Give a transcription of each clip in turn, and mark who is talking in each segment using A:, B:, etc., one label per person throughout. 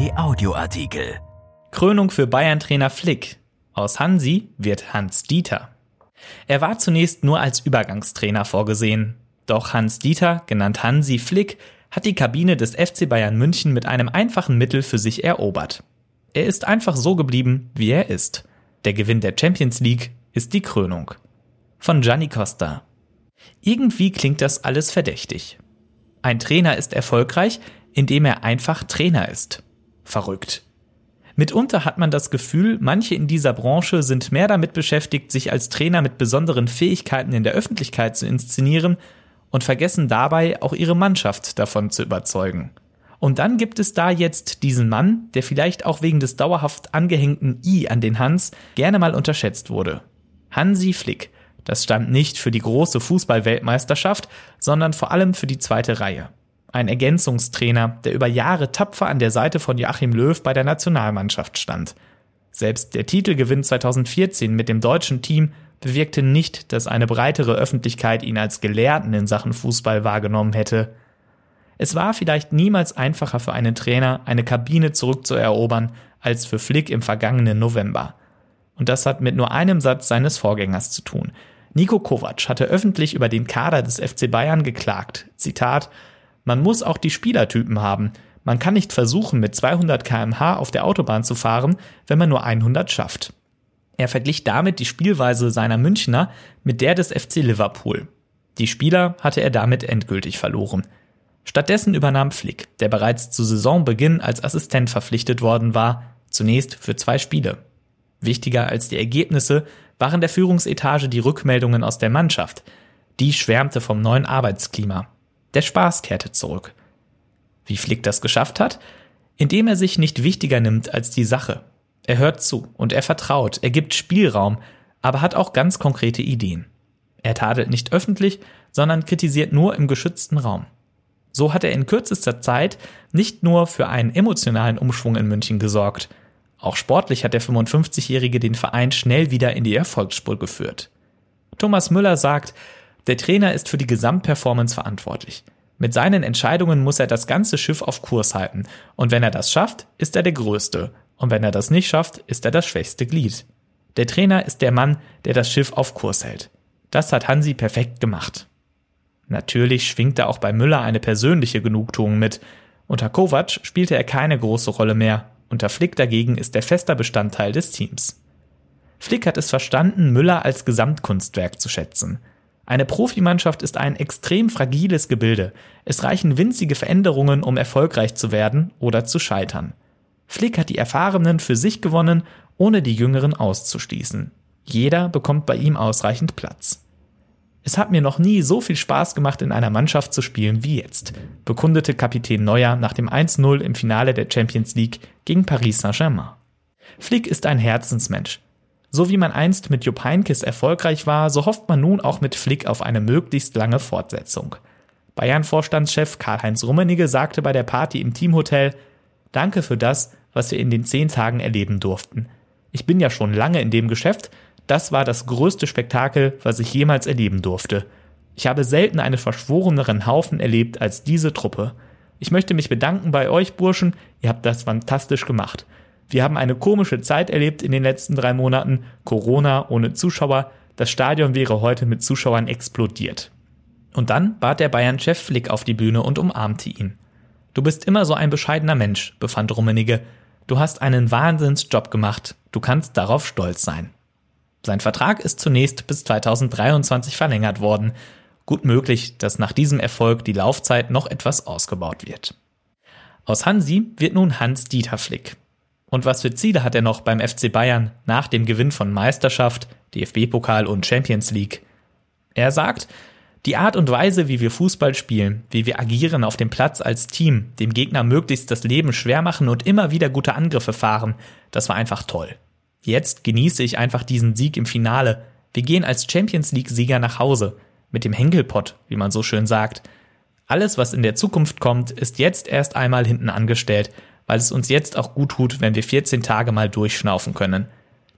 A: RP Audioartikel.
B: Krönung für Bayern-Trainer Flick. Aus Hansi wird Hans Dieter. Er war zunächst nur als Übergangstrainer vorgesehen. Doch Hans Dieter, genannt Hansi Flick, hat die Kabine des FC Bayern München mit einem einfachen Mittel für sich erobert. Er ist einfach so geblieben, wie er ist. Der Gewinn der Champions League ist die Krönung. Von Gianni Costa. Irgendwie klingt das alles verdächtig. Ein Trainer ist erfolgreich, indem er einfach Trainer ist. Verrückt. Mitunter hat man das Gefühl, manche in dieser Branche sind mehr damit beschäftigt, sich als Trainer mit besonderen Fähigkeiten in der Öffentlichkeit zu inszenieren und vergessen dabei auch ihre Mannschaft davon zu überzeugen. Und dann gibt es da jetzt diesen Mann, der vielleicht auch wegen des dauerhaft angehängten I an den Hans gerne mal unterschätzt wurde. Hansi Flick. Das stand nicht für die große Fußballweltmeisterschaft, sondern vor allem für die zweite Reihe. Ein Ergänzungstrainer, der über Jahre tapfer an der Seite von Joachim Löw bei der Nationalmannschaft stand. Selbst der Titelgewinn 2014 mit dem deutschen Team bewirkte nicht, dass eine breitere Öffentlichkeit ihn als Gelehrten in Sachen Fußball wahrgenommen hätte. Es war vielleicht niemals einfacher für einen Trainer, eine Kabine zurückzuerobern, als für Flick im vergangenen November. Und das hat mit nur einem Satz seines Vorgängers zu tun. Nico Kovac hatte öffentlich über den Kader des FC Bayern geklagt. Zitat, man muss auch die Spielertypen haben. Man kann nicht versuchen, mit 200 kmh auf der Autobahn zu fahren, wenn man nur 100 schafft. Er verglich damit die Spielweise seiner Münchner mit der des FC Liverpool. Die Spieler hatte er damit endgültig verloren. Stattdessen übernahm Flick, der bereits zu Saisonbeginn als Assistent verpflichtet worden war, zunächst für zwei Spiele. Wichtiger als die Ergebnisse waren der Führungsetage die Rückmeldungen aus der Mannschaft. Die schwärmte vom neuen Arbeitsklima. Der Spaß kehrte zurück. Wie Flick das geschafft hat? Indem er sich nicht wichtiger nimmt als die Sache. Er hört zu und er vertraut, er gibt Spielraum, aber hat auch ganz konkrete Ideen. Er tadelt nicht öffentlich, sondern kritisiert nur im geschützten Raum. So hat er in kürzester Zeit nicht nur für einen emotionalen Umschwung in München gesorgt, auch sportlich hat der 55-Jährige den Verein schnell wieder in die Erfolgsspur geführt. Thomas Müller sagt, der Trainer ist für die Gesamtperformance verantwortlich. Mit seinen Entscheidungen muss er das ganze Schiff auf Kurs halten. Und wenn er das schafft, ist er der Größte. Und wenn er das nicht schafft, ist er das schwächste Glied. Der Trainer ist der Mann, der das Schiff auf Kurs hält. Das hat Hansi perfekt gemacht. Natürlich schwingte auch bei Müller eine persönliche Genugtuung mit. Unter Kovac spielte er keine große Rolle mehr. Unter Flick dagegen ist er fester Bestandteil des Teams. Flick hat es verstanden, Müller als Gesamtkunstwerk zu schätzen. Eine Profimannschaft ist ein extrem fragiles Gebilde. Es reichen winzige Veränderungen, um erfolgreich zu werden oder zu scheitern. Flick hat die Erfahrenen für sich gewonnen, ohne die Jüngeren auszuschließen. Jeder bekommt bei ihm ausreichend Platz. Es hat mir noch nie so viel Spaß gemacht, in einer Mannschaft zu spielen wie jetzt, bekundete Kapitän Neuer nach dem 1-0 im Finale der Champions League gegen Paris Saint-Germain. Flick ist ein Herzensmensch. So wie man einst mit Jupp Heynckes erfolgreich war, so hofft man nun auch mit Flick auf eine möglichst lange Fortsetzung. Bayern-Vorstandschef Karl-Heinz Rummenigge sagte bei der Party im Teamhotel, Danke für das, was wir in den zehn Tagen erleben durften. Ich bin ja schon lange in dem Geschäft, das war das größte Spektakel, was ich jemals erleben durfte. Ich habe selten einen verschworeneren Haufen erlebt als diese Truppe. Ich möchte mich bedanken bei euch Burschen, ihr habt das fantastisch gemacht. Wir haben eine komische Zeit erlebt in den letzten drei Monaten. Corona ohne Zuschauer. Das Stadion wäre heute mit Zuschauern explodiert. Und dann bat der Bayern-Chef Flick auf die Bühne und umarmte ihn. Du bist immer so ein bescheidener Mensch, befand Rummenigge. Du hast einen Wahnsinnsjob gemacht. Du kannst darauf stolz sein. Sein Vertrag ist zunächst bis 2023 verlängert worden. Gut möglich, dass nach diesem Erfolg die Laufzeit noch etwas ausgebaut wird. Aus Hansi wird nun Hans-Dieter Flick. Und was für Ziele hat er noch beim FC Bayern nach dem Gewinn von Meisterschaft, DFB-Pokal und Champions League? Er sagt, die Art und Weise, wie wir Fußball spielen, wie wir agieren auf dem Platz als Team, dem Gegner möglichst das Leben schwer machen und immer wieder gute Angriffe fahren, das war einfach toll. Jetzt genieße ich einfach diesen Sieg im Finale. Wir gehen als Champions League-Sieger nach Hause. Mit dem Henkelpott, wie man so schön sagt. Alles, was in der Zukunft kommt, ist jetzt erst einmal hinten angestellt weil es uns jetzt auch gut tut, wenn wir 14 Tage mal durchschnaufen können.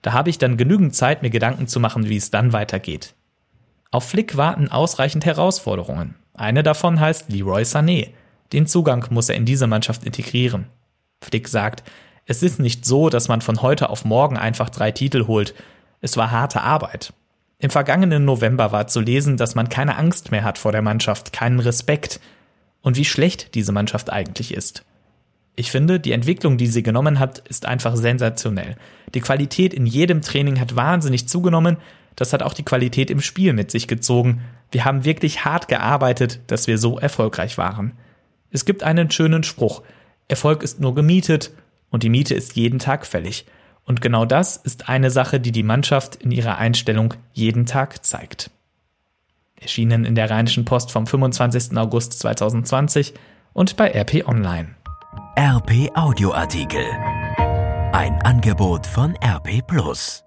B: Da habe ich dann genügend Zeit, mir Gedanken zu machen, wie es dann weitergeht. Auf Flick warten ausreichend Herausforderungen. Eine davon heißt Leroy Sané. Den Zugang muss er in diese Mannschaft integrieren. Flick sagt, es ist nicht so, dass man von heute auf morgen einfach drei Titel holt. Es war harte Arbeit. Im vergangenen November war zu lesen, dass man keine Angst mehr hat vor der Mannschaft, keinen Respekt und wie schlecht diese Mannschaft eigentlich ist. Ich finde, die Entwicklung, die sie genommen hat, ist einfach sensationell. Die Qualität in jedem Training hat wahnsinnig zugenommen. Das hat auch die Qualität im Spiel mit sich gezogen. Wir haben wirklich hart gearbeitet, dass wir so erfolgreich waren. Es gibt einen schönen Spruch. Erfolg ist nur gemietet und die Miete ist jeden Tag fällig. Und genau das ist eine Sache, die die Mannschaft in ihrer Einstellung jeden Tag zeigt. Erschienen in der Rheinischen Post vom 25. August 2020 und bei RP Online.
A: RP Audioartikel. Ein Angebot von RP Plus.